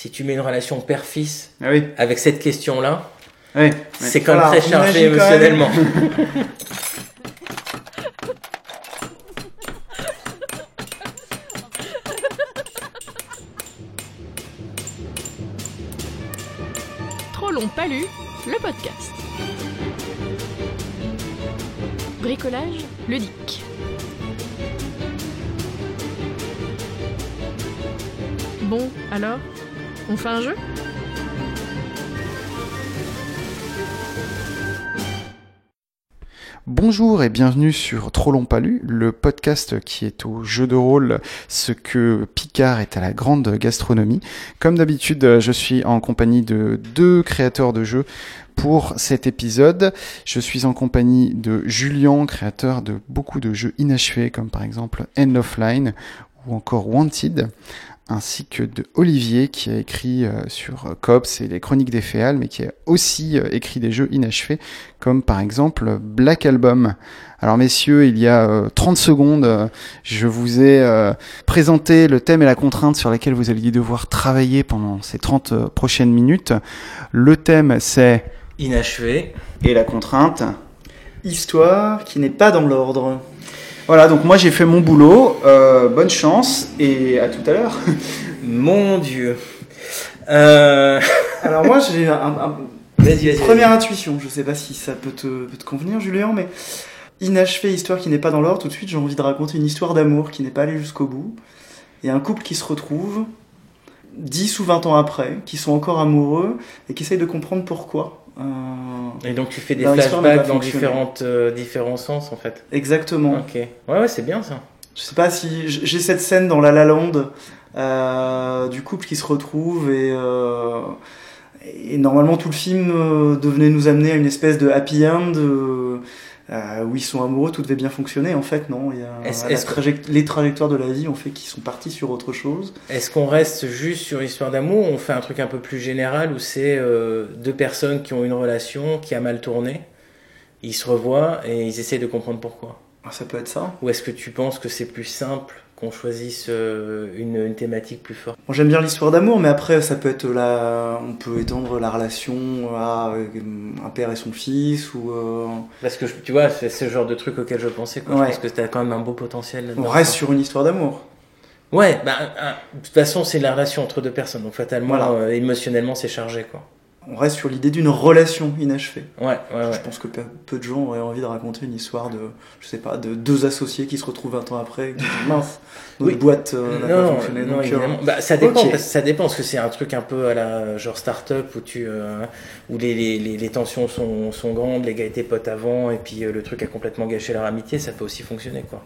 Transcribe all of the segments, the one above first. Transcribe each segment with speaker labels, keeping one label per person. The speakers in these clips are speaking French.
Speaker 1: si tu mets une relation père-fils
Speaker 2: Ah oui.
Speaker 1: avec cette question-là,
Speaker 2: Oui.
Speaker 1: c'est quand même très chargé émotionnellement.
Speaker 3: Trop long pas lu, le podcast. Bricolage ludique. Bon, alors, on fait un jeu
Speaker 2: Bonjour et bienvenue sur Trop long pas lu, le podcast qui est au jeu de rôle ce que Picard est à la grande gastronomie. Comme d'habitude, je suis en compagnie de deux créateurs de jeux pour cet épisode. Je suis en compagnie de Julien, créateur de beaucoup de jeux inachevés comme par exemple End of Line ou encore Wanted ainsi que de Olivier qui a écrit euh, sur euh, Cops et les Chroniques des Féales, mais qui a aussi euh, écrit des jeux inachevés, comme par exemple Black Album. Alors messieurs, il y a euh, 30 secondes, je vous ai présenté le thème et la contrainte sur lesquels vous alliez devoir travailler pendant ces 30 euh, prochaines minutes. Le thème c'est...
Speaker 1: Inachevé.
Speaker 2: Et la contrainte
Speaker 4: Histoire qui n'est pas dans l'ordre.
Speaker 2: Voilà, donc moi j'ai fait mon boulot, euh, bonne chance, et à tout à l'heure.
Speaker 1: Mon Dieu. Euh...
Speaker 4: Alors moi j'ai un, un-
Speaker 1: Vas-y, vas-y.
Speaker 4: première intuition, je sais pas si ça peut te, peut te convenir Julien, mais inachevé, histoire qui n'est pas dans l'ordre, tout de suite j'ai envie de raconter une histoire d'amour qui n'est pas allée jusqu'au bout. Il y a un couple qui se retrouve 10 ou 20 ans après, qui sont encore amoureux et qui essayent de comprendre pourquoi. Euh,
Speaker 1: Et donc tu fais des flashbacks dans différentes, euh, différents sens en fait.
Speaker 4: exactement.
Speaker 1: Ok. Ouais, ouais, c'est bien ça.
Speaker 4: Je sais pas si j'ai cette scène dans La La Land euh, du couple qui se retrouve et, euh, et normalement tout le film devenait nous amener à une espèce de happy end euh, où ils sont amoureux, tout devait bien fonctionner. En fait, non? Il y a,
Speaker 1: Est-ce- que-
Speaker 4: les trajectoires de la vie ont fait qu'ils sont partis sur autre chose.
Speaker 1: Est-ce qu'on reste juste sur l'histoire d'amour ou on fait un truc un peu plus général où c'est euh, deux personnes qui ont une relation qui a mal tourné, ils se revoient et ils essaient de comprendre pourquoi?
Speaker 4: Ah, Ça peut être ça.
Speaker 1: Ou est-ce que tu penses que c'est plus simple qu'on choisisse euh, une, une thématique plus forte
Speaker 4: Bon, J'aime bien l'histoire d'amour, mais après ça peut être la, on peut étendre la relation à euh, un père et son fils ou. euh,
Speaker 1: Parce que tu vois, c'est ce genre de truc auquel je pensais. Quoi.
Speaker 4: Ouais.
Speaker 1: Je pense que t'as quand même un beau potentiel là-dedans.
Speaker 4: On reste sur une histoire d'amour.
Speaker 1: Ouais, bah, de toute façon, c'est la relation entre deux personnes. Donc fatalement,
Speaker 4: Voilà.
Speaker 1: euh, émotionnellement, c'est chargé. quoi.
Speaker 4: On reste sur l'idée d'une relation inachevée.
Speaker 1: Ouais, ouais, ouais.
Speaker 4: Je pense que peu, de gens auraient envie de raconter une histoire de, je sais pas, de deux associés qui se retrouvent 20 ans après qui disent mince, notre
Speaker 1: Oui.
Speaker 4: boîte euh, n'a pas
Speaker 1: Non,
Speaker 4: fonctionné.
Speaker 1: non,
Speaker 4: Donc, euh.
Speaker 1: Bah, ça dépend, parce que ça dépend, parce que c'est un truc un peu à la genre start-up où tu, euh, où les, les, les, les tensions sont, sont grandes, les gars étaient potes avant, et puis le truc a complètement gâché leur amitié, ça peut aussi fonctionner, quoi.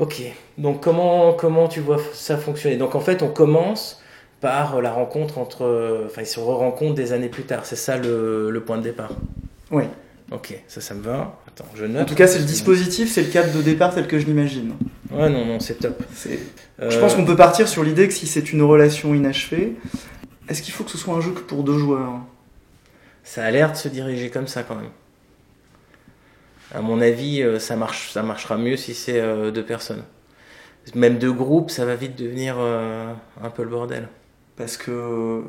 Speaker 1: Ok, donc comment, comment tu vois ça fonctionner? Donc en fait, on commence par la rencontre entre, enfin ils se re-rencontrent des années plus tard, c'est ça le, le point de départ.
Speaker 4: Oui.
Speaker 1: Ok, ça, ça me va. Attends, je note.
Speaker 4: En tout cas, c'est le dispositif, c'est le cadre de départ tel que je l'imagine.
Speaker 1: Ouais, non, non, c'est top. Euh,
Speaker 4: Je pense qu'on peut partir sur l'idée que si c'est une relation inachevée, est-ce qu'il faut que ce soit un jeu que pour deux joueurs?
Speaker 1: Ça a l'air de se diriger comme ça quand même. À mon avis, euh, ça, marche, ça marchera mieux si c'est euh, deux personnes. Même deux groupes, ça va vite devenir un peu le bordel.
Speaker 4: Parce que euh,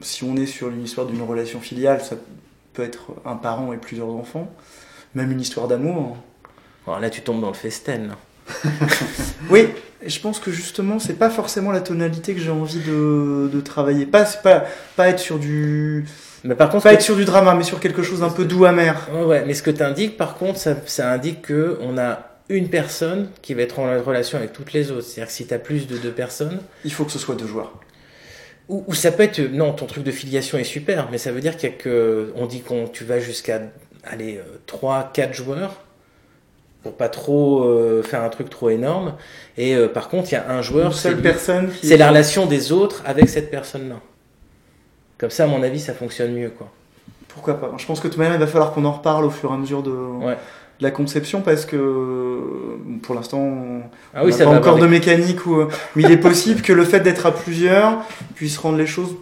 Speaker 4: si on est sur une histoire d'une relation filiale, ça peut être un parent et plusieurs enfants. Même une histoire d'amour.
Speaker 1: Alors là, tu tombes dans le festen.
Speaker 4: Oui, je pense que justement, c'est pas forcément la tonalité que j'ai envie de, de travailler. Pas, pas, pas être sur du,
Speaker 1: Mais par contre,
Speaker 4: pas être sur du drama, mais sur quelque chose d'un peu doux amer.
Speaker 1: Ouais, ouais, mais ce que tu indiques, par contre, ça, ça indique que on a une personne qui va être en relation avec toutes les autres. C'est-à-dire que si tu as plus de deux personnes,
Speaker 4: Il faut que ce soit deux joueurs.
Speaker 1: Ou, ou ça peut être non ton truc de filiation est super mais ça veut dire qu'il y a que on dit qu'on tu vas jusqu'à aller 3 4 joueurs pour pas trop euh, faire un truc trop énorme. Et euh, par contre il y a un joueur
Speaker 4: Une
Speaker 1: c'est
Speaker 4: seule
Speaker 1: lui-
Speaker 4: personne qui.
Speaker 1: c'est la relation des autres avec cette personne là comme ça à mon avis ça fonctionne mieux quoi.
Speaker 4: Pourquoi pas? Je pense que de toute manière, il va falloir qu'on en reparle au fur et à mesure de,
Speaker 1: Ouais.
Speaker 4: La conception parce que euh, pour l'instant, on
Speaker 1: ah oui
Speaker 4: n'a pas
Speaker 1: va
Speaker 4: encore
Speaker 1: avoir
Speaker 4: de mécanique où, mais il est possible que le fait d'être à plusieurs puisse rendre les choses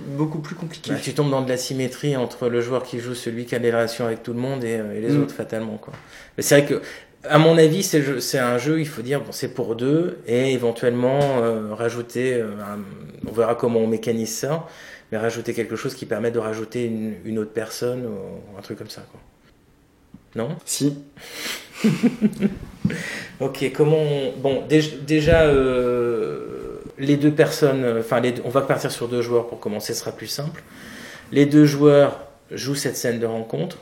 Speaker 4: beaucoup plus compliquées.
Speaker 1: Bah, tu tombes dans de la symétrie entre le joueur qui joue celui qui a des relations avec tout le monde et, euh, et les
Speaker 4: Mm.
Speaker 1: autres fatalement quoi mais c'est vrai que À mon avis, c'est un jeu, il faut dire, bon, c'est pour deux, et éventuellement euh, rajouter, euh, un- on verra comment on mécanise ça, mais rajouter quelque chose qui permet de rajouter une, une autre personne, ou un truc comme ça. Quoi. Non
Speaker 4: Si.
Speaker 1: Ok, comment on... Bon, déj- déjà, euh, les deux personnes, euh, enfin, les deux- on va partir sur deux joueurs pour commencer, ce sera plus simple. Les deux joueurs jouent cette scène de rencontre,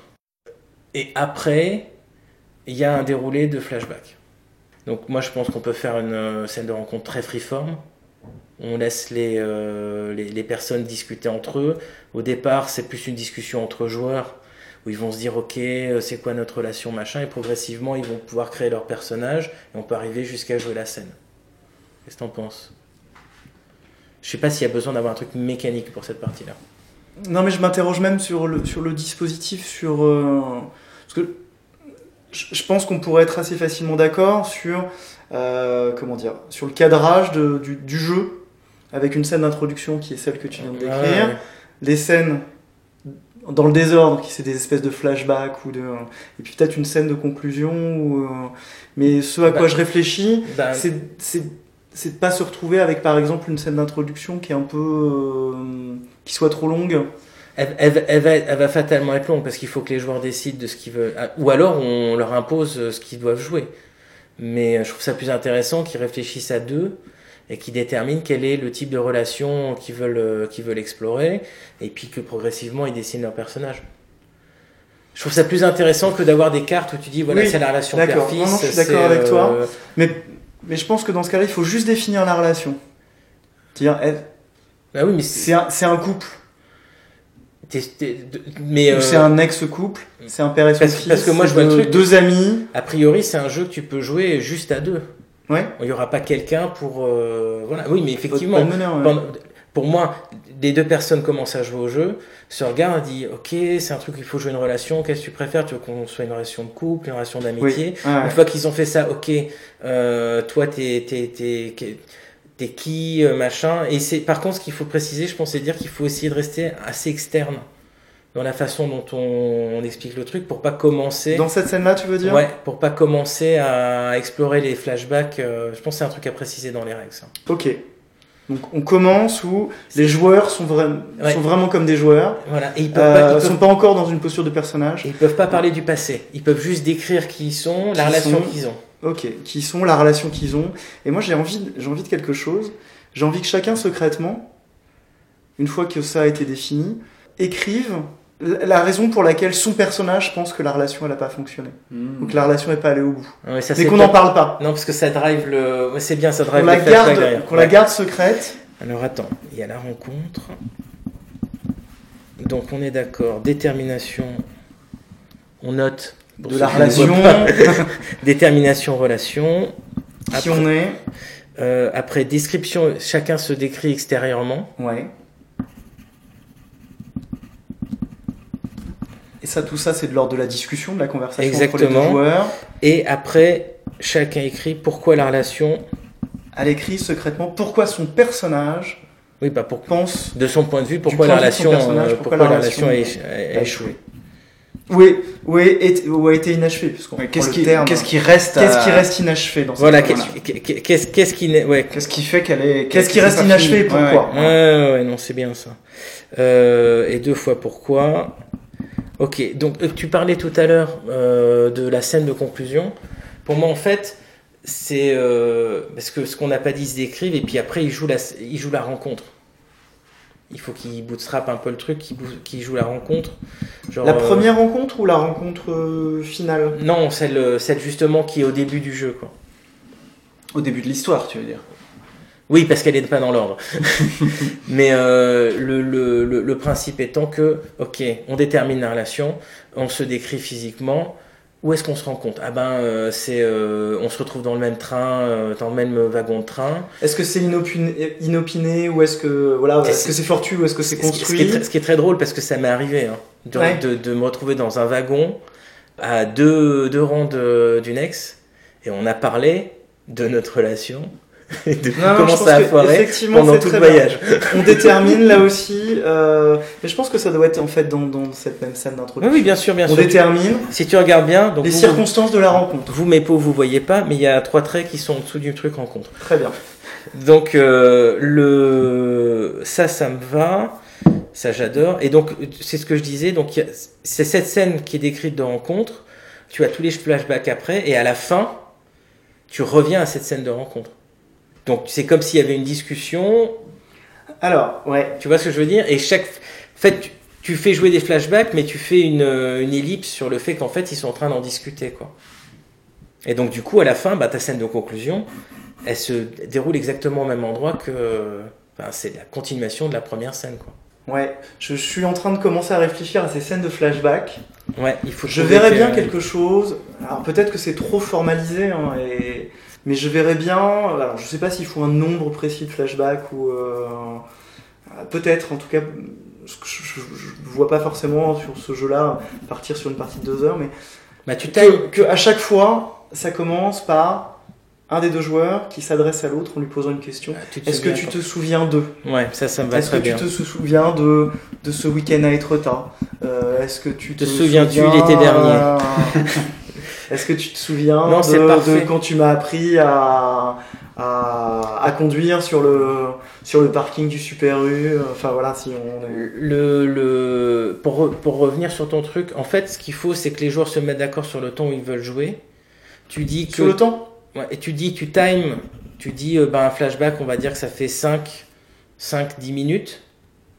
Speaker 1: et après, il y a un déroulé de flashback. Donc moi, je pense qu'on peut faire une euh, scène de rencontre très freeform. On laisse les, euh, les, les personnes discuter entre eux. Au départ, c'est plus une discussion entre joueurs où ils vont se dire ok euh, c'est quoi notre relation machin et progressivement ils vont pouvoir créer leur personnage et on peut arriver jusqu'à jouer la scène. Qu'est-ce que t'en penses? Je sais pas s'il y a besoin d'avoir un truc mécanique pour cette partie-là.
Speaker 4: Non, mais je m'interroge même sur le, sur le dispositif, sur. euh, parce que je, pense qu'on pourrait être assez facilement d'accord sur. euh, comment dire Sur le cadrage de- du, du jeu, avec une scène d'introduction qui est celle que tu viens de décrire.
Speaker 1: Ah Ouais,
Speaker 4: des scènes dans le désordre, qui c'est des espèces de flashbacks ou de et puis peut-être une scène de conclusion ou euh, mais ce à quoi
Speaker 1: Bah,
Speaker 4: je réfléchis
Speaker 1: bah,
Speaker 4: c'est c'est de pas se retrouver avec par exemple une scène d'introduction qui est un peu euh, qui soit trop longue
Speaker 1: Elle, elle- elle va, elle va fatalement être longue parce qu'il faut que les joueurs décident de ce qu'ils veulent. Ah, Ou alors on leur impose euh, ce qu'ils doivent jouer. Mais euh, je trouve ça plus intéressant qu'ils réfléchissent à deux et qu'ils déterminent quel est le type de relation qu'ils veulent, euh, qu'ils veulent explorer et puis que progressivement ils dessinent leur personnage. Je trouve ça plus intéressant que d'avoir des cartes où tu dis voilà
Speaker 4: Oui,
Speaker 1: c'est la relation père-fils.
Speaker 4: Je suis
Speaker 1: c'est,
Speaker 4: d'accord avec toi.
Speaker 1: euh,
Speaker 4: mais mais je pense que dans ce cas-là il faut juste définir la relation c'est-à-dire elle-
Speaker 1: Bah oui mais c'est,
Speaker 4: c'est un c'est un couple
Speaker 1: mais
Speaker 4: ou
Speaker 1: euh,
Speaker 4: c'est un ex-couple c'est un père et son
Speaker 1: parce-
Speaker 4: fils
Speaker 1: parce que moi, je vois
Speaker 4: c'est
Speaker 1: le truc-
Speaker 4: deux amis
Speaker 1: a priori c'est un jeu que tu peux jouer juste à deux.
Speaker 4: Ouais
Speaker 1: Il n'y aura pas quelqu'un pour. euh, voilà. Oui, mais effectivement,
Speaker 4: Pas de meneur, ouais.
Speaker 1: pendant- pour moi, les deux personnes commencent à jouer au jeu, se regardent, disent Ok, c'est un truc, il faut jouer une relation, qu'est-ce que tu préfères? Tu veux qu'on soit une relation de couple, une relation d'amitié?
Speaker 4: Oui.
Speaker 1: Une fois qu'ils ont fait ça, ok, euh, toi, t'es, t'es, t'es, t'es- t'es qui, euh, machin? Et c'est, par contre, ce qu'il faut préciser, je pense, c'est dire qu'il faut essayer de rester assez externe dans la façon dont on, on explique le truc pour pas commencer.
Speaker 4: Dans cette scène-là, tu veux dire?
Speaker 1: Ouais, pour pas commencer à explorer les flashbacks. euh, je pense que c'est un truc à préciser dans les règles. ça.
Speaker 4: Ok. Donc on commence où les joueurs sont, vra-
Speaker 1: Ouais.
Speaker 4: sont vraiment comme des joueurs,
Speaker 1: Voilà. Et ils peuvent,
Speaker 4: euh, sont pas encore dans une posture de personnage.
Speaker 1: ils peuvent pas parler du passé. Ils peuvent juste décrire qui ils sont, la relation
Speaker 4: sont.
Speaker 1: qu'ils ont.
Speaker 4: Ok. Qui sont la relation qu'ils ont. Et moi j'ai envie, de- j'ai envie de quelque chose. J'ai envie que chacun secrètement, une fois que ça a été défini, écrive la raison pour laquelle son personnage pense que la relation elle a pas fonctionné ou que la relation n'est pas allée au bout.
Speaker 1: Ouais, ça,
Speaker 4: Mais
Speaker 1: c'est
Speaker 4: qu'on
Speaker 1: pas-
Speaker 4: n'en parle pas.
Speaker 1: Non, parce que ça drive le. ouais, c'est bien, ça drive
Speaker 4: Qu'on la garde, qu'on la
Speaker 1: Ouais.
Speaker 4: garde secrète.
Speaker 1: Alors attends, il y a la rencontre. Donc on est d'accord. Détermination. On note.
Speaker 4: De la relation.
Speaker 1: Détermination, relation.
Speaker 4: qui on est.
Speaker 1: Euh, après, description, chacun se décrit extérieurement.
Speaker 4: Ouais. Et ça, tout ça, c'est de l'ordre de la discussion, de la conversation entre les
Speaker 1: Exactement.
Speaker 4: deux joueurs.
Speaker 1: Et après, chacun écrit pourquoi la relation.
Speaker 4: Elle écrit secrètement pourquoi son personnage
Speaker 1: Oui, pas pour.
Speaker 4: pense
Speaker 1: De son point de vue, pourquoi
Speaker 4: point
Speaker 1: la relation, euh,
Speaker 4: pourquoi
Speaker 1: pourquoi
Speaker 4: la
Speaker 1: la relation a échoué.
Speaker 4: ou, est, ou, a été inachevé. Parce qu'on
Speaker 2: Ouais,
Speaker 4: reprend
Speaker 2: Qu'est-ce qui,
Speaker 4: terme.
Speaker 2: qu'est-ce qui reste
Speaker 4: Qu'est-ce
Speaker 2: à-
Speaker 4: qui reste inachevé dans cette
Speaker 1: Voilà, qu'est-ce qu'est- qu'est-ce qu'est-ce qui. Ouais,
Speaker 2: Qu'est-ce qui fait qu'elle est.
Speaker 4: Qu'est-ce qui reste inachevé et pourquoi
Speaker 2: Ouais,
Speaker 1: Ouais, ouais, ouais, non, c'est bien ça. Euh, et deux fois pourquoi. Ok, donc euh, tu parlais tout à l'heure euh, de la scène de conclusion. Pour moi, en fait, c'est euh, parce que ce qu'on n'a pas dit se décrivent et puis après ils jouent la, ils jouent la rencontre. Il faut qu'ils bootstrap un peu le truc, qu'ils qu'ils jouent la rencontre. Genre,
Speaker 4: La
Speaker 1: euh,
Speaker 4: première rencontre ou la rencontre euh, finale?
Speaker 1: Non, celle, celle justement qui est au début du jeu, quoi.
Speaker 2: Au début de l'histoire, tu veux dire?
Speaker 1: Oui, parce qu'elle n'est pas dans l'ordre. Mais euh, le, le, le, le principe étant que, ok, on détermine la relation, on se décrit physiquement. Où est-ce qu'on se rencontre Ah ben, euh, c'est, euh, on se retrouve dans le même train, dans le même wagon de train.
Speaker 4: Est-ce que c'est inopiné, inopiné ou est-ce que voilà, est-ce
Speaker 1: c'est-
Speaker 4: que c'est fortuit ou est-ce que c'est
Speaker 1: ce qui,
Speaker 4: construit?
Speaker 1: est très, ce qui est très drôle parce que ça m'est arrivé hein, de,
Speaker 4: Ouais.
Speaker 1: de, de me retrouver dans un wagon à deux, deux rangs d'une ex et on a parlé de notre relation. Et de
Speaker 4: Non, que
Speaker 1: foiré
Speaker 4: effectivement,
Speaker 1: pendant tout le voyage.
Speaker 4: On détermine là aussi, euh, mais je pense que ça doit être en fait dans, dans cette même scène d'introduction.
Speaker 1: oui, bien sûr, bien
Speaker 4: On
Speaker 1: sûr.
Speaker 4: détermine
Speaker 1: Si tu regardes bien, donc
Speaker 4: les
Speaker 1: vous,
Speaker 4: circonstances de la rencontre.
Speaker 1: vous, mes pauvres, vous voyez pas, mais il y a trois traits qui sont en dessous du truc rencontre.
Speaker 4: Très bien.
Speaker 1: Donc euh, le ça ça me va, ça j'adore. Et donc c'est ce que je disais. Donc a- c'est cette scène qui est décrite de rencontre. Tu as tous les flashbacks après et à la fin, tu reviens à cette scène de rencontre. Donc c'est comme s'il y avait une discussion.
Speaker 4: Alors, ouais.
Speaker 1: Tu vois ce que je veux dire? Et chaque en fait tu, tu fais jouer des flashbacks, mais tu fais une, une ellipse sur le fait qu'en fait ils sont en train d'en discuter quoi. Et donc du coup à la fin, bah, ta scène de conclusion, elle se déroule exactement au même endroit que. Enfin, c'est la continuation de la première scène, quoi.
Speaker 4: Ouais, je, je suis en train de commencer à réfléchir à ces scènes de flashback.
Speaker 1: Ouais, il faut.
Speaker 4: Je verrais
Speaker 1: que-
Speaker 4: bien quelque chose. Alors peut-être que c'est trop formalisé, hein, et... mais je verrais bien. Alors je sais pas s'il faut un nombre précis de flashbacks ou euh, peut-être. En tout cas, je, je, je vois pas forcément sur ce jeu-là partir sur une partie de deux heures, mais
Speaker 1: Bah, tu
Speaker 4: que, que à chaque fois, ça commence par un des deux joueurs qui s'adresse à l'autre en lui posant une question.
Speaker 1: Ah,
Speaker 4: Est-ce que tu te souviens d'eux?
Speaker 1: Ouais, ça, ça me va
Speaker 4: Est-ce que
Speaker 1: très bien.
Speaker 4: tu te souviens de, de ce week-end à Etretat Euh, Est-ce que tu te,
Speaker 1: Te souviens-tu
Speaker 4: souviens,
Speaker 1: l'été dernier?
Speaker 4: Est-ce que tu te souviens
Speaker 1: Non,
Speaker 4: de, de quand tu m'as appris à, à, à conduire sur le, sur le parking du Super U? Enfin voilà, si on.
Speaker 1: Le, le, pour, pour revenir sur ton truc, en fait, ce qu'il faut, c'est que les joueurs se mettent d'accord sur le ton où ils veulent jouer. Tu dis que.
Speaker 4: Sur le temps?
Speaker 1: Et tu dis, tu times, tu dis, euh, ben, un flashback, on va dire que ça fait 5, 5, 10 minutes,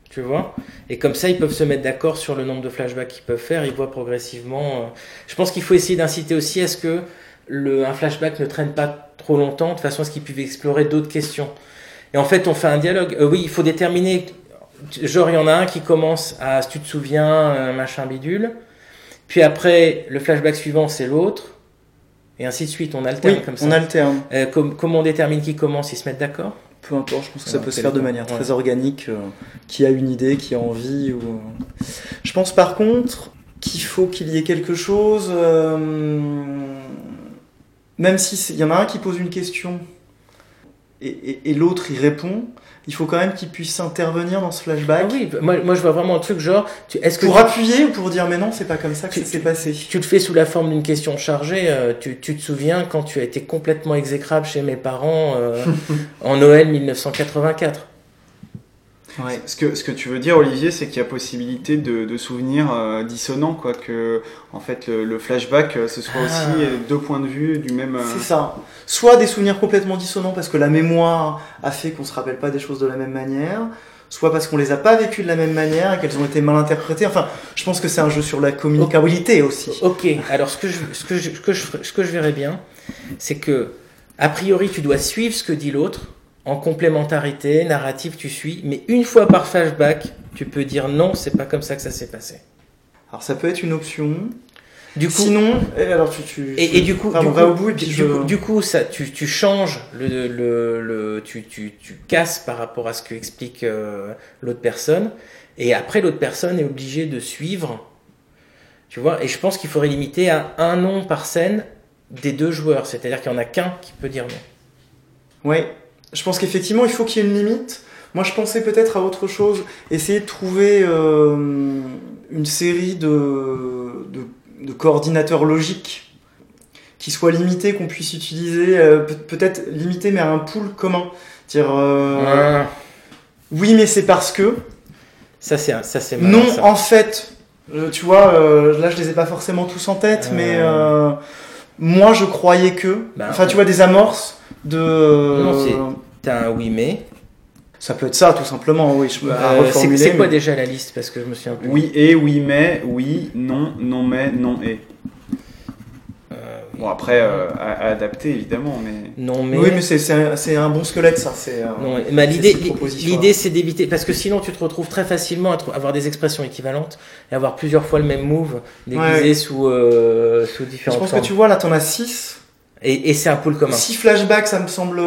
Speaker 1: tu vois. Et comme ça, ils peuvent se mettre d'accord sur le nombre de flashbacks qu'ils peuvent faire, ils voient progressivement. euh. Je pense qu'il faut essayer d'inciter aussi à ce que le, un flashback ne traîne pas trop longtemps, de façon à ce qu'ils puissent explorer d'autres questions. Et en fait, on fait un dialogue. Euh, oui, il faut déterminer, genre, il y en a un qui commence à, si tu te souviens, machin bidule. Puis après, le flashback suivant, c'est l'autre. Et ainsi de suite, on alterne
Speaker 4: Oui,
Speaker 1: comme ça.
Speaker 4: on alterne.
Speaker 1: Euh, com- comment on détermine qui commence Ils se mettent d'accord
Speaker 4: Peu importe, je pense que ça peut se faire de manière
Speaker 1: ouais.
Speaker 4: très organique. euh, qui a une idée, qui a envie. Ou... Je pense par contre qu'il faut qu'il y ait quelque chose. euh, Même s'il y en a un qui pose une question et, et- et l'autre y répond, il faut quand même qu'il puisse intervenir dans ce
Speaker 1: Ah
Speaker 4: flashback.
Speaker 1: oui, moi, moi je vois vraiment un truc genre, tu- est-ce que
Speaker 4: Pour
Speaker 1: tu,
Speaker 4: appuyer ou pour dire mais non, c'est pas comme ça que
Speaker 1: Tu-
Speaker 4: ça s'est passé.
Speaker 1: tu le fais sous la forme d'une question chargée euh, tu, tu te souviens quand tu as été complètement exécrable chez mes parents euh, en Noël 1984
Speaker 4: Ouais.
Speaker 2: Ce que, ce que tu veux dire, Olivier, c'est qu'il y a possibilité de, de souvenirs euh, dissonants, quoi, que en fait le, le flashback, euh, ce soit
Speaker 1: Ah.
Speaker 2: aussi euh, deux points de vue du même. euh,
Speaker 4: C'est ça. Soit des souvenirs complètement dissonants parce que la mémoire a fait qu'on se rappelle pas des choses de la même manière, soit parce qu'on les a pas vécues de la même manière et qu'elles ont été mal interprétées. Enfin, je pense que c'est un jeu sur la communicabilité aussi.
Speaker 1: Ok, alors ce que je, ce que je, ce que je, ce que je verrais bien, c'est que, a priori, tu dois suivre ce que dit l'autre, en complémentarité, narrative, tu suis, mais une fois par flashback, tu peux dire non, c'est pas comme ça que ça s'est passé.
Speaker 4: Alors ça peut être une option.
Speaker 1: Du coup,
Speaker 4: Sinon, et alors tu, tu
Speaker 1: Et, et du coup, du coup,
Speaker 4: au bout et puis
Speaker 1: du,
Speaker 4: je-
Speaker 1: coup, du coup, ça, tu, tu changes le, le, le tu, tu, tu casses par rapport à ce que explique euh, l'autre personne, et après l'autre personne est obligée de suivre, tu vois. Et je pense qu'il faudrait limiter à un nom par scène des deux joueurs, c'est-à-dire qu'il y en a qu'un qui peut dire non.
Speaker 4: Ouais, je pense qu'effectivement, il faut qu'il y ait une limite. Moi, je pensais peut-être à autre chose. Essayer de trouver euh, une série de, de, de coordinateurs logiques qui soient limités, qu'on puisse utiliser, euh, peut- peut-être limité, mais à un pool commun. Dire, euh, oui, mais c'est parce que.
Speaker 1: ça c'est ça c'est
Speaker 4: Non,
Speaker 1: ça.
Speaker 4: en fait. Tu vois, là, je les ai pas forcément tous en tête, mais moi, je croyais que.
Speaker 1: Bah,
Speaker 4: enfin, tu vois, des amorces de.
Speaker 1: Non, T'as un oui mais.
Speaker 4: Ça peut être ça, tout simplement, oui. Je,
Speaker 1: Euh, c'est
Speaker 4: reformuler,
Speaker 1: c'est quoi
Speaker 4: mais-
Speaker 1: déjà la liste parce que je me souviens plus.
Speaker 2: Oui et, oui mais, oui, non, non mais, non et.
Speaker 1: Euh, oui.
Speaker 2: Bon après, euh, à, à adapter évidemment, mais.
Speaker 1: Non mais.
Speaker 4: Oui, mais c'est- un, un bon squelette, ça. C'est,
Speaker 1: Non, mais
Speaker 4: c'est
Speaker 1: l'idée, c'est d'éviter, parce que sinon tu te retrouves très facilement à avoir des expressions équivalentes et avoir plusieurs fois le même move déguisé
Speaker 4: Ouais.
Speaker 1: sous, euh, sous
Speaker 4: Je
Speaker 1: différentes
Speaker 4: pense que
Speaker 1: formes.
Speaker 4: tu vois, là, t'en as 6.
Speaker 1: Et, et c'est un pool commun.
Speaker 4: 6 flashbacks, ça me semble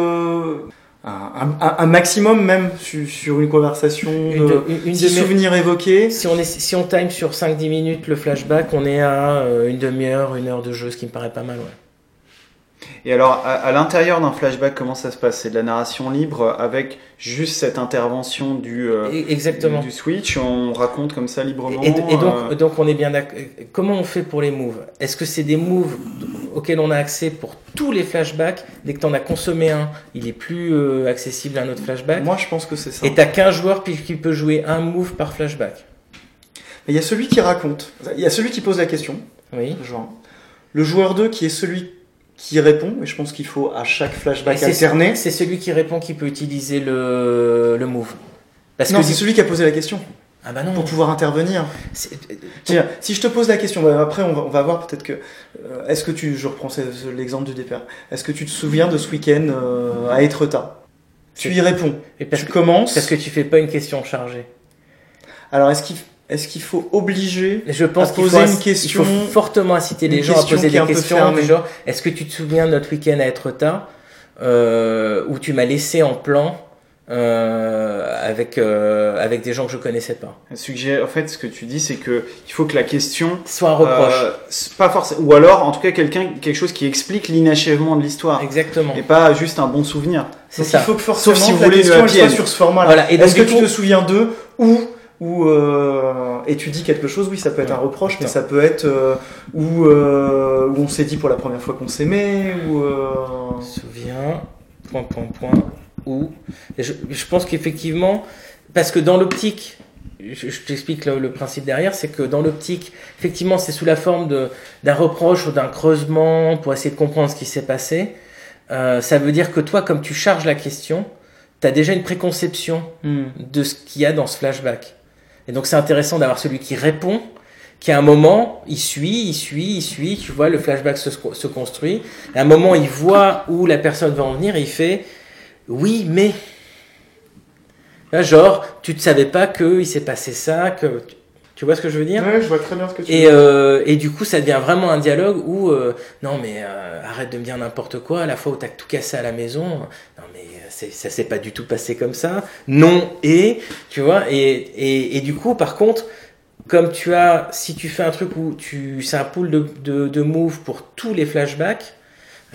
Speaker 4: un, un- un maximum, même su- sur une conversation.
Speaker 1: Une,
Speaker 4: de
Speaker 1: de- une- une
Speaker 4: six
Speaker 1: demi-
Speaker 4: souvenirs évoqués.
Speaker 1: si on est, si on time sur 5-10 minutes le flashback, on est à euh, une demi-heure, une heure de jeu, ce qui me paraît pas mal, ouais.
Speaker 2: Et alors, à, à l'intérieur d'un flashback, comment ça se passe? C'est de la narration libre avec juste cette intervention du, euh,
Speaker 1: Exactement.
Speaker 2: du switch? On raconte comme ça librement.
Speaker 1: Et, et donc,
Speaker 2: euh,
Speaker 1: donc on est bien d'accord. Comment on fait pour les moves? Est-ce que c'est des moves auxquels on a accès pour tous les flashbacks? Dès que tu en as consommé un, il est plus euh, accessible à un autre flashback?
Speaker 4: Moi, je pense que c'est ça.
Speaker 1: Et t'as qu'un joueur qui peut jouer un move par flashback.
Speaker 4: Il y a celui qui raconte, il y a celui qui pose la question,
Speaker 1: Oui.
Speaker 4: genre. Le joueur 2 qui est celui qui répond, et je pense qu'il faut à chaque flashback
Speaker 1: c'est-
Speaker 4: alterner.
Speaker 1: C'est celui qui répond qui peut utiliser le, le move. Parce
Speaker 4: Non, c'est celui qui a posé la question
Speaker 1: Ah bah non.
Speaker 4: pour pouvoir intervenir.
Speaker 1: C'est-
Speaker 4: Tiens, si je te pose la question, bah, après on va, on va voir peut-être que. euh, Est-ce que tu. Je reprends l'exemple du départ. Est-ce que tu te souviens de ce week-end euh, à Etretat Tu y réponds.
Speaker 1: Et parce,
Speaker 4: tu
Speaker 1: que,
Speaker 4: commences.
Speaker 1: parce que tu fais pas une question chargée.
Speaker 4: Alors est-ce qu'il est-ce qu'il faut obliger
Speaker 1: Je pense
Speaker 4: À
Speaker 1: qu'il
Speaker 4: poser
Speaker 1: faut,
Speaker 4: une question-
Speaker 1: il faut fortement inciter les gens à poser des questions
Speaker 4: fermée.
Speaker 1: du genre est-ce que tu te souviens de notre week-end à être tard euh, où tu m'as laissé en plan euh, avec euh, avec des gens que je connaissais pas?
Speaker 2: Suggère- en fait, ce que tu dis, c'est que il faut que la question.
Speaker 1: soit un reproche
Speaker 2: euh, pas forcément. Ou alors, en tout cas, quelqu'un, quelque chose qui explique l'inachèvement de l'histoire.
Speaker 1: exactement
Speaker 2: Et pas juste un bon souvenir.
Speaker 1: c'est
Speaker 4: Donc
Speaker 1: ça
Speaker 4: il faut que forcément
Speaker 2: Sauf si vous
Speaker 4: la
Speaker 2: voulez le
Speaker 4: question soit sur ce format-là.
Speaker 1: Voilà, et donc,
Speaker 4: Est-ce que tu te souviens d'eux ou ou euh, et tu dis quelque chose Oui, ça peut être un reproche, mais ça peut être euh, où euh, où on s'est dit pour la première fois qu'on s'aimait ou euh,
Speaker 1: Je me souviens, point, point, point. Et je, je pense qu'effectivement, parce que dans l'optique, je, je t'explique le, le principe derrière, c'est que dans l'optique, effectivement, c'est sous la forme de, d'un reproche ou d'un creusement pour essayer de comprendre ce qui s'est passé. Euh, ça veut dire que toi, comme tu charges la question, tu as déjà une préconception
Speaker 4: hmm.
Speaker 1: de ce qu'il y a dans ce flashback. Et donc c'est intéressant d'avoir celui qui répond, qui à un moment, il suit, il suit, il suit, tu vois, le flashback se, construit. À un moment, il voit où la personne va en venir il fait oui, mais. Là, genre, tu ne savais pas qu'il s'est passé ça, que. Vois ce que je veux dire
Speaker 4: Ouais, je vois très bien ce que tu
Speaker 1: et,
Speaker 4: veux dire.
Speaker 1: euh, et du coup, ça devient vraiment un dialogue où euh, non mais euh, arrête de me dire n'importe quoi. À la fois où t'as tout cassé à la maison, non mais euh, ça s'est pas du tout passé comme ça. Non et tu vois et, et, et du coup, par contre, comme tu as, si tu fais un truc où tu c'est un pool de, de, de moves pour tous les flashbacks.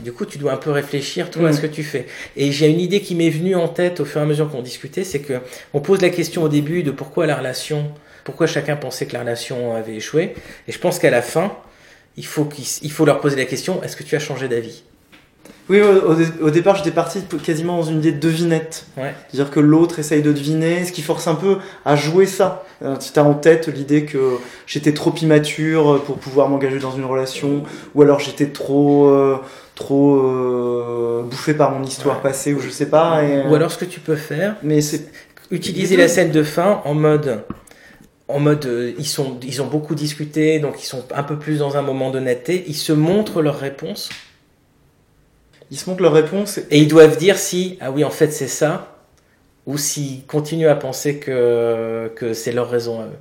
Speaker 1: Du coup, tu dois un peu réfléchir toi à
Speaker 4: Mm.
Speaker 1: ce que tu fais. Et j'ai une idée qui m'est venue en tête au fur et à mesure qu'on discutait, c'est que on pose la question au début de pourquoi la relation, pourquoi chacun pensait que la relation avait échoué. Et je pense qu'à la fin, il faut, il faut leur poser la question est-ce que tu as changé d'avis?
Speaker 4: Oui, au, au dé- au départ, j'étais parti quasiment dans une idée de devinette.
Speaker 1: Ouais.
Speaker 4: C'est-à-dire que l'autre essaye de deviner, ce qui force un peu à jouer ça. Euh, Si t'as en tête l'idée que j'étais trop immature pour pouvoir m'engager dans une relation, ou alors j'étais trop, euh, trop euh, bouffé par mon histoire
Speaker 1: Ouais.
Speaker 4: passée, ou je sais pas. et-
Speaker 1: Ou alors ce que tu peux faire,
Speaker 4: Mais c'est
Speaker 1: utiliser la scène de fin en mode. En mode, euh, ils, sont, ils ont beaucoup discuté, donc ils sont un peu plus dans un moment d'honnêteté. Ils se montrent leurs réponses
Speaker 4: ils se montrent leur réponse. et-
Speaker 1: ils doivent dire si, ah oui, en fait, c'est ça, ou s'ils continuent à penser que, que c'est leur raison à eux.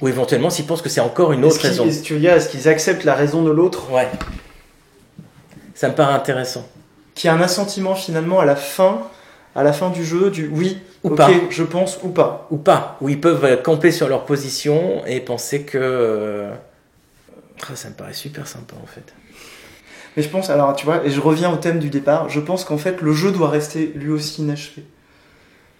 Speaker 1: Ou éventuellement s'ils pensent que c'est encore une autre raison.
Speaker 4: est-ce est-ce qu'ils acceptent la raison de l'autre?
Speaker 1: Ouais. Ça me paraît intéressant.
Speaker 4: Qui a un assentiment finalement à la fin, à la fin du jeu, du oui,
Speaker 1: Ou
Speaker 4: ok,
Speaker 1: pas.
Speaker 4: je pense, ou pas.
Speaker 1: Ou pas. Ou ils peuvent euh, camper sur leur position et penser que. euh, ah, ça me paraît super sympa en fait.
Speaker 4: Mais je pense, alors tu vois, et je reviens au thème du départ, je pense qu'en fait le jeu doit rester lui aussi inachevé.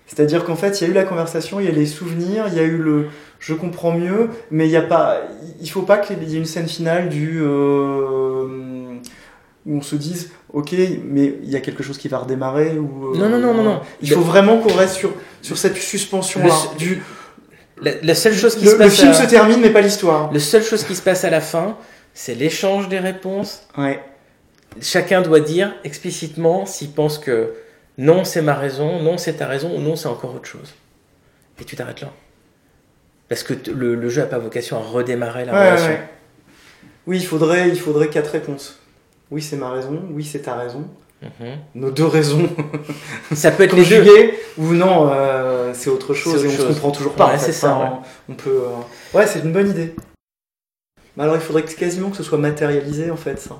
Speaker 4: C'est-à-dire qu'en fait il y a eu la conversation, il y a les souvenirs, il y a eu le je comprends mieux, mais il y a pas, il faut pas qu'il y ait une scène finale du euh, où on se dise ok, mais il y a quelque chose qui va redémarrer ou euh,
Speaker 1: Non, non, non, non, non.
Speaker 4: Il
Speaker 1: Le-
Speaker 4: faut vraiment qu'on reste sur sur cette suspension là.
Speaker 1: Le-
Speaker 4: Du
Speaker 1: La, la seule chose qui
Speaker 4: le,
Speaker 1: se
Speaker 4: le
Speaker 1: passe.
Speaker 4: film
Speaker 1: à...
Speaker 4: se termine mais pas l'histoire.
Speaker 1: Le seule chose qui se passe à la fin, c'est l'échange des réponses.
Speaker 4: Ouais.
Speaker 1: Chacun doit dire explicitement s'il pense que non, c'est ma raison, non, c'est ta raison, ou non, c'est encore autre chose. Et tu t'arrêtes là. Parce que le, le jeu n'a pas vocation à redémarrer la
Speaker 4: Ouais,
Speaker 1: relation.
Speaker 4: ouais. Oui, il faudrait, il faudrait quatre réponses. Oui, c'est ma raison. Oui, c'est ta raison.
Speaker 1: Mhm.
Speaker 4: Nos deux raisons
Speaker 1: Ça peut être les deux.
Speaker 4: Ou non, euh, c'est autre chose et
Speaker 1: autre
Speaker 4: on se
Speaker 1: chose.
Speaker 4: comprend toujours pas.
Speaker 1: Ouais,
Speaker 4: en fait.
Speaker 1: c'est ça,
Speaker 4: Enfin, On peut. euh, Ouais, c'est une bonne idée. Mais alors, il faudrait que- quasiment que ce soit matérialisé en fait, ça.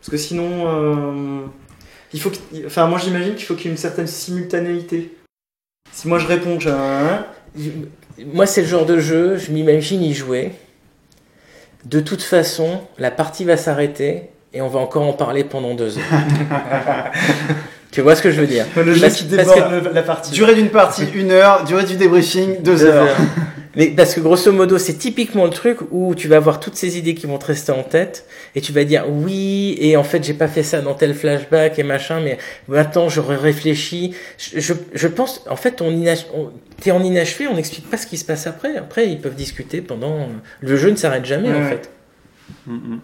Speaker 4: Parce que sinon, euh, il faut. Enfin, moi, j'imagine qu'il faut qu'il y ait une certaine simultanéité. Si moi je réponds, j'ai un.
Speaker 1: Moi, c'est le genre de jeu, je m'imagine y jouer. De toute façon, la partie va s'arrêter et on va encore en parler pendant deux heures. tu vois ce que je veux dire?
Speaker 4: Le jeu
Speaker 1: Parce-
Speaker 4: qui
Speaker 1: parce
Speaker 4: déborde
Speaker 1: que-
Speaker 4: la partie.
Speaker 2: Durée d'une partie, une heure. Durée du débriefing, deux, heures.
Speaker 1: Mais parce que grosso modo, c'est typiquement le truc où tu vas avoir toutes ces idées qui vont te rester en tête et tu vas dire oui et en fait j'ai pas fait ça dans tel flashback et machin mais maintenant j'aurais réfléchi. Je, je, je pense en fait on, on t'es en inachevé, on n'explique pas ce qui se passe après. Après ils peuvent discuter pendant. Le jeu ne s'arrête jamais en fait.
Speaker 2: Mm, mm.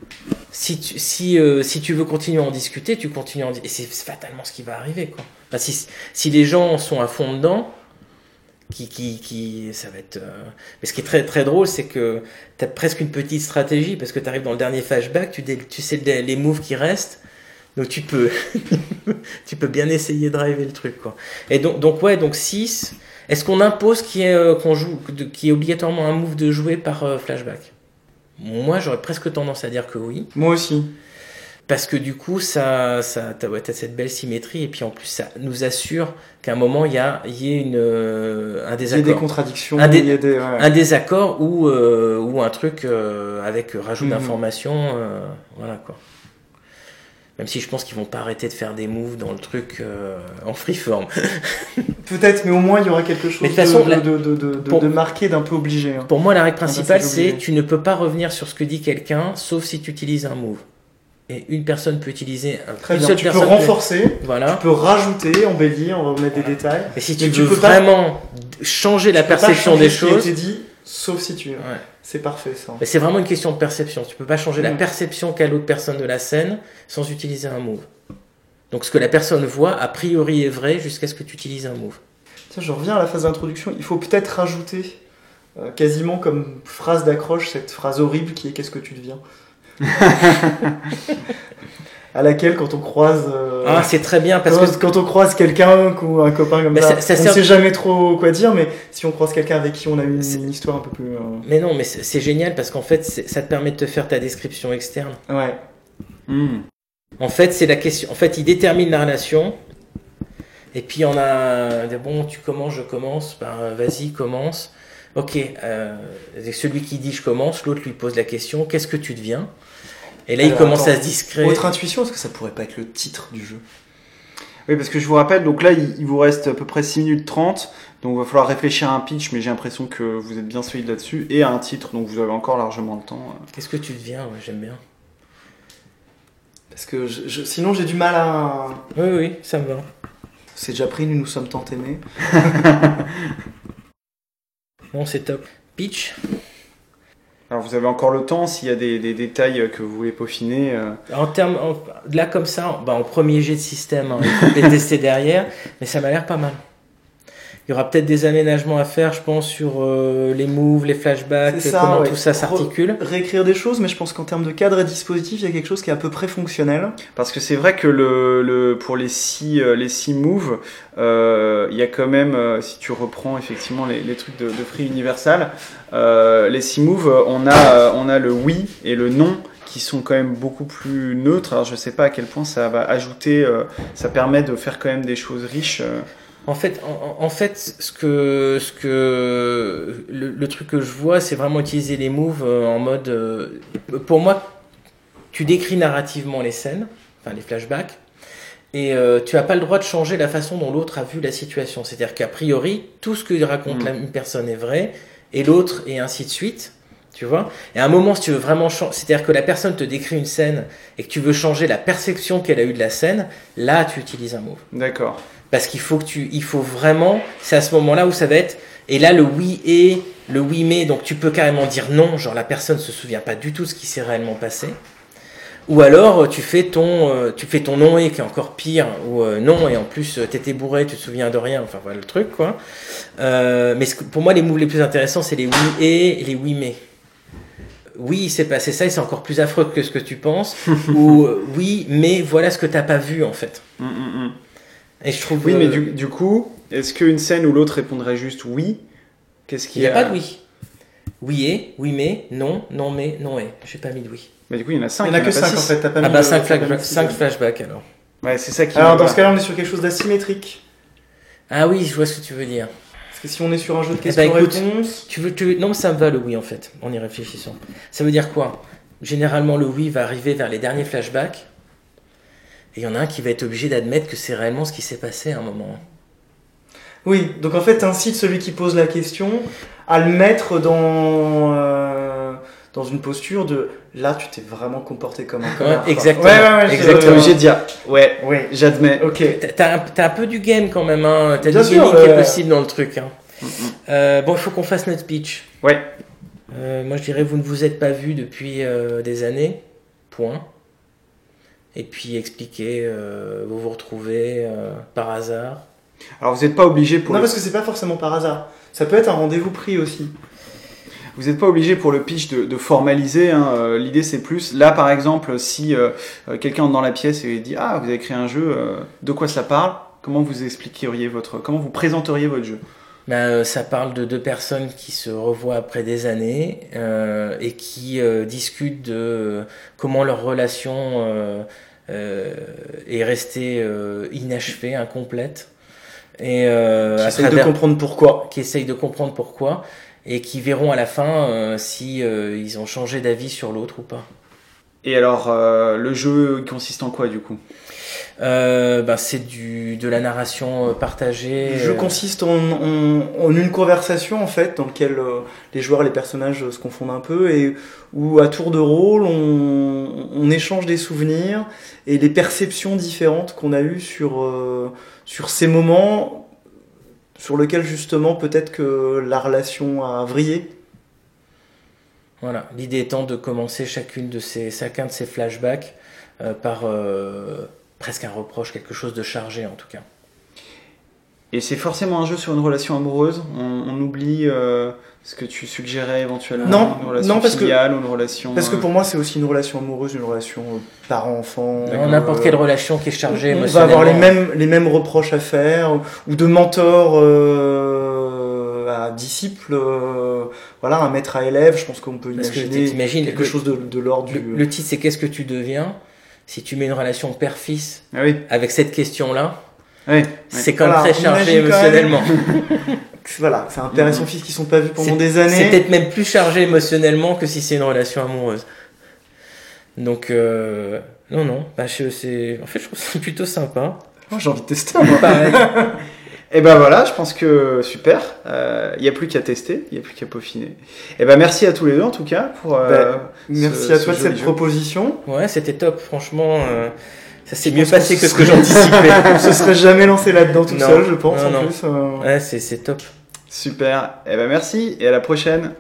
Speaker 1: Si tu, si, euh, si tu veux continuer à en discuter, tu continues à en discuter. Et c'est fatalement ce qui va arriver. Quoi. Si, si les gens sont à fond dedans, qui, qui, qui, ça va être. euh, Mais ce qui est très très drôle, c'est que tu as presque une petite stratégie parce que tu arrives dans le dernier flashback, tu, tu sais les moves qui restent. Donc tu peux, tu peux bien essayer de driver le truc. Quoi. Et donc, donc ouais, donc 6. Est-ce qu'on impose qu'il y ait, euh, joue, y obligatoirement un move de jouer par flashback? Moi, j'aurais presque tendance à dire que oui.
Speaker 4: Moi aussi.
Speaker 1: Parce que du coup, ça, ça, t'as, ouais, cette belle symétrie, et puis en plus, ça nous assure qu'à un moment, il y a, il y ait une, euh, un
Speaker 4: Il y a des
Speaker 1: désaccord.
Speaker 4: contradictions.
Speaker 1: Un dé-
Speaker 4: y a des, ouais.
Speaker 1: Un désaccord ou, euh, ou un truc euh, avec rajout
Speaker 4: Mhm.
Speaker 1: d'informations, euh, voilà quoi. Même si je pense qu'ils vont pas arrêter de faire des moves dans le truc euh, en freeform.
Speaker 4: Peut-être, mais au moins il y aura quelque chose
Speaker 1: Mais de toute façon,
Speaker 4: de,
Speaker 1: la-
Speaker 4: de, de, de, de-
Speaker 1: pour-
Speaker 4: de marqué, d'un peu obligé. hein.
Speaker 1: Pour moi, la règle principale,
Speaker 4: c'est
Speaker 1: tu ne peux pas revenir sur ce que dit quelqu'un, sauf si tu utilises un move. Et une personne peut utiliser un
Speaker 4: Très
Speaker 1: une
Speaker 4: bien.
Speaker 1: seule
Speaker 4: Tu peux renforcer,
Speaker 1: Voilà.
Speaker 4: tu peux rajouter, embellir, on va mettre des détails.
Speaker 1: Et si
Speaker 4: Mais
Speaker 1: tu
Speaker 4: tu
Speaker 1: veux
Speaker 4: peux pas-
Speaker 1: vraiment changer la
Speaker 4: Tu peux pas
Speaker 1: perception
Speaker 4: changer
Speaker 1: des
Speaker 4: ce qui a
Speaker 1: choses,
Speaker 4: été dit, sauf si tu.
Speaker 1: Ouais.
Speaker 4: C'est parfait ça.
Speaker 1: mais c'est vraiment une question de perception. Tu peux pas changer la
Speaker 4: Mhm.
Speaker 1: perception qu'a l'autre personne de la scène sans utiliser un move. Donc ce que la personne voit, a priori est vrai jusqu'à ce que tu utilises un move.
Speaker 4: Tiens, je reviens à la phase d'introduction. Il faut peut-être rajouter euh, quasiment comme phrase d'accroche cette phrase horrible qui est Qu'est-ce que tu deviens? À laquelle, quand on croise. euh,
Speaker 1: Ah, c'est très bien parce
Speaker 4: quand,
Speaker 1: que
Speaker 4: quand on croise quelqu'un ou un copain comme ça,
Speaker 1: ça- ça
Speaker 4: on ne
Speaker 1: sert-
Speaker 4: sait jamais trop quoi dire, mais si on croise quelqu'un avec qui on a eu
Speaker 1: C'est-
Speaker 4: une, une histoire un peu plus. euh,
Speaker 1: mais non, mais c'est génial parce qu'en fait, ça te permet de te faire ta description externe.
Speaker 4: Ouais.
Speaker 2: Mm.
Speaker 1: En fait, c'est la question. En fait, il détermine la relation. Et puis on a bon, tu commences, je commence. Ben, vas-y, commence. Ok. Euh, celui qui dit je commence, l'autre lui pose la question. Qu'est-ce que tu deviens? Et là, il commence
Speaker 4: attends.
Speaker 1: à se discréter.
Speaker 4: Autre intuition, est-ce que ça pourrait pas être le titre du jeu?
Speaker 2: Oui, parce que je vous rappelle, donc là, il, il vous reste à peu près 6 minutes 30. Donc, il va falloir réfléchir à un pitch, mais j'ai l'impression que vous êtes bien solide là-dessus. Et à un titre, donc vous avez encore largement le temps.
Speaker 1: Qu'est-ce que tu deviens? Ouais, J'aime bien.
Speaker 4: Parce que je- je- sinon j'ai du mal à.
Speaker 1: Oui, oui, ça me va.
Speaker 4: C'est déjà pris, nous nous sommes tant aimés.
Speaker 1: Bon, c'est top. Pitch?
Speaker 2: Alors, vous avez encore le temps, s'il y a des, détails que vous voulez peaufiner. euh,
Speaker 1: En termes, en- là comme ça, bah, en premier jet de système, hein, les tester derrière, mais ça m'a l'air pas mal. Il y aura peut-être des aménagements à faire, je pense, sur euh, les moves, les flashbacks,
Speaker 4: C'est ça,
Speaker 1: comment
Speaker 4: ouais.
Speaker 1: tout ça s'articule.
Speaker 4: Réécrire des choses, mais je pense qu'en termes de cadre et dispositif, il y a quelque chose qui est à peu près fonctionnel.
Speaker 2: Parce que c'est vrai que le, le, pour les six, euh, les six moves, euh, il y a quand même, euh, si tu reprends effectivement les, les trucs de, de Free Universal, euh, les six moves, on a, euh, on a le oui et le non qui sont quand même beaucoup plus neutres. Alors je sais pas à quel point ça va ajouter, euh, ça permet de faire quand même des choses riches. euh.
Speaker 1: En fait, en, fait, ce que, ce que le, le truc que je vois, c'est vraiment utiliser les moves euh, en mode. euh, pour moi, tu décris narrativement les scènes, enfin les flashbacks, et euh, tu n'as pas le droit de changer la façon dont l'autre a vu la situation. C'est-à-dire qu'a priori, tout ce que raconte
Speaker 2: Mm.
Speaker 1: la- une personne est vrai, et l'autre, et ainsi de suite. Tu vois Et à un moment, si tu veux vraiment changer, c'est-à-dire que la personne te décrit une scène et que tu veux changer la perception qu'elle a eue de la scène, là, tu utilises un move.
Speaker 2: D'accord.
Speaker 1: Parce qu'il faut que tu, il faut vraiment, c'est à ce moment-là où ça va être, et là le oui et, le oui mais, donc tu peux carrément dire non, genre la personne se souvient pas du tout de ce qui s'est réellement passé. Ou alors tu fais ton, euh, tu fais ton non et qui est encore pire, ou euh, non et en plus euh, t'étais bourré, tu te souviens de rien, enfin voilà le truc quoi. Euh, mais pour moi les moves les plus intéressants c'est les oui et et les oui mais. Oui, il s'est passé ça et c'est encore plus affreux que ce que tu penses. ou euh, oui, mais voilà ce que t'as pas vu en fait.
Speaker 2: Mm, mm, mm.
Speaker 1: Et je trouve.
Speaker 2: Oui, mais
Speaker 1: euh,
Speaker 2: du, du coup, est-ce qu'une scène où l'autre répondrait juste oui, qu'est-ce
Speaker 1: Il
Speaker 2: qu'il
Speaker 1: n'y a pas de oui. Oui et, oui mais, non, non mais, non et. J'ai pas mis de oui.
Speaker 2: Mais du coup, il y en a 5.
Speaker 4: Il n'y en a que 5 en fait, t'as pas
Speaker 1: Ah
Speaker 4: mis
Speaker 1: bah
Speaker 4: de-
Speaker 1: 5
Speaker 4: t'as pas mis de-
Speaker 1: flashbacks alors.
Speaker 2: Ouais, c'est ça qui.
Speaker 4: Alors dans ce cas-là, on est sur quelque chose d'asymétrique.
Speaker 1: Ah oui, je vois ce que tu veux dire.
Speaker 4: Parce que si on est sur un jeu de
Speaker 1: Eh ben,
Speaker 4: questions-réponses.
Speaker 1: Tu veux, tu... Non, ça me va le oui en fait, en y réfléchissant. Ça veut dire quoi? Généralement le oui va arriver vers les derniers flashbacks. Et il y en a un qui va être obligé d'admettre que c'est réellement ce qui s'est passé à un moment.
Speaker 4: Oui, donc en fait, t'incites celui qui pose la question à le mettre dans, euh, dans une posture de là, tu t'es vraiment comporté comme un
Speaker 1: Ouais,
Speaker 4: connard.
Speaker 1: exactement.
Speaker 4: Ouais, ouais, ouais,
Speaker 1: Exactement.
Speaker 2: Obligé de dire, ouais,
Speaker 4: Oui,
Speaker 2: j'admets.
Speaker 4: ok.
Speaker 1: T'as- un, peu du game quand même, hein. T'as du gaming qui est
Speaker 4: euh,
Speaker 1: possible dans le truc. Hein. Euh, bon, il faut qu'on fasse notre speech.
Speaker 2: Ouais.
Speaker 1: Euh, moi, je dirais, vous ne vous êtes pas vu depuis des années. Point. Et puis expliquer, euh, vous vous retrouvez euh, par hasard.
Speaker 2: Alors vous n'êtes pas obligé pour
Speaker 4: Non,
Speaker 2: le...
Speaker 4: parce que c'est pas forcément par hasard. Ça peut être un rendez-vous pris aussi.
Speaker 2: vous n'êtes pas obligé pour le pitch de, de formaliser. hein, euh, L'idée c'est plus là par exemple si euh, quelqu'un entre dans la pièce et dit ah vous avez créé un jeu, euh, de quoi ça parle? Comment vous expliqueriez votre, comment vous présenteriez votre jeu?
Speaker 1: Ben, euh, ça parle de deux personnes qui se revoient après des années euh, et qui euh, discutent de euh, comment leur relation euh, euh, est restée euh, inachevée, incomplète. Et euh, à
Speaker 4: J'essaie de comprendre pourquoi.
Speaker 1: qui essayent de comprendre pourquoi et qui verront à la fin euh, si euh, ils ont changé d'avis sur l'autre ou pas.
Speaker 2: Et alors euh, le jeu consiste en quoi du coup?
Speaker 1: Euh, ben, c'est du de la narration euh, partagée.
Speaker 4: Le jeu consiste en, en- en une conversation en fait dans laquelle euh, les joueurs et les personnages euh, se confondent un peu et où à tour de rôle on, on échange des souvenirs et les perceptions différentes qu'on a eues sur, euh, sur ces moments sur lesquels justement peut-être que la relation a vrillé.
Speaker 1: Voilà, l'idée étant de commencer chacune de ces, chacun de ces flashbacks par euh, presque un reproche, quelque chose de chargé en tout cas.
Speaker 2: Et c'est forcément un jeu sur une relation amoureuse. On, on oublie euh, ce que tu suggérais éventuellement.
Speaker 4: Non,
Speaker 2: une relation
Speaker 4: non, parce que-
Speaker 2: ou une relation.
Speaker 4: Parce que
Speaker 2: euh,
Speaker 4: pour moi c'est aussi une relation amoureuse, une relation euh, parent-enfant.
Speaker 1: N'importe
Speaker 4: euh,
Speaker 1: quelle relation qui est chargée
Speaker 4: on va avoir les mêmes, les mêmes reproches à faire, ou de mentor euh, à disciple, euh, voilà, un maître à élève, je pense qu'on peut
Speaker 1: Parce
Speaker 4: imaginer quelque
Speaker 1: le-
Speaker 4: chose de, de l'ordre du...
Speaker 1: le titre c'est Qu'est-ce que tu deviens? Si tu mets une relation père-fils
Speaker 2: Ah oui.
Speaker 1: avec cette question-là,
Speaker 2: ouais.
Speaker 1: c'est quand même
Speaker 4: Voilà,
Speaker 1: très chargé émotionnellement.
Speaker 4: Voilà, c'est un père et son fils qui sont pas vus pendant
Speaker 1: C'est-
Speaker 4: des
Speaker 1: C'est
Speaker 4: années.
Speaker 1: peut-être même plus chargé émotionnellement que si c'est une relation amoureuse. Donc, euh, non, non, bah, je, c'est, en fait, je trouve ça plutôt sympa.
Speaker 4: Oh, J'ai envie de tester. moi.
Speaker 1: Pareil.
Speaker 2: Et ben voilà, je pense que super. Il n'y a plus qu'à tester, il n'y a plus qu'à peaufiner. Et ben merci à tous les deux en tout cas pour. euh,
Speaker 4: Ben, Merci
Speaker 2: ce-
Speaker 4: à
Speaker 2: ce
Speaker 4: toi de cette
Speaker 2: jeu.
Speaker 4: proposition.
Speaker 1: Ouais, c'était top, franchement. euh, ça s'est mieux passé que ce que j'anticipais.
Speaker 4: On se serait jamais lancé là-dedans tout
Speaker 1: Non,
Speaker 4: seul, je pense,
Speaker 1: non,
Speaker 4: en
Speaker 1: non.
Speaker 4: plus. euh.
Speaker 1: Ouais, c'est, c'est top.
Speaker 2: Super. Et ben merci et à la prochaine.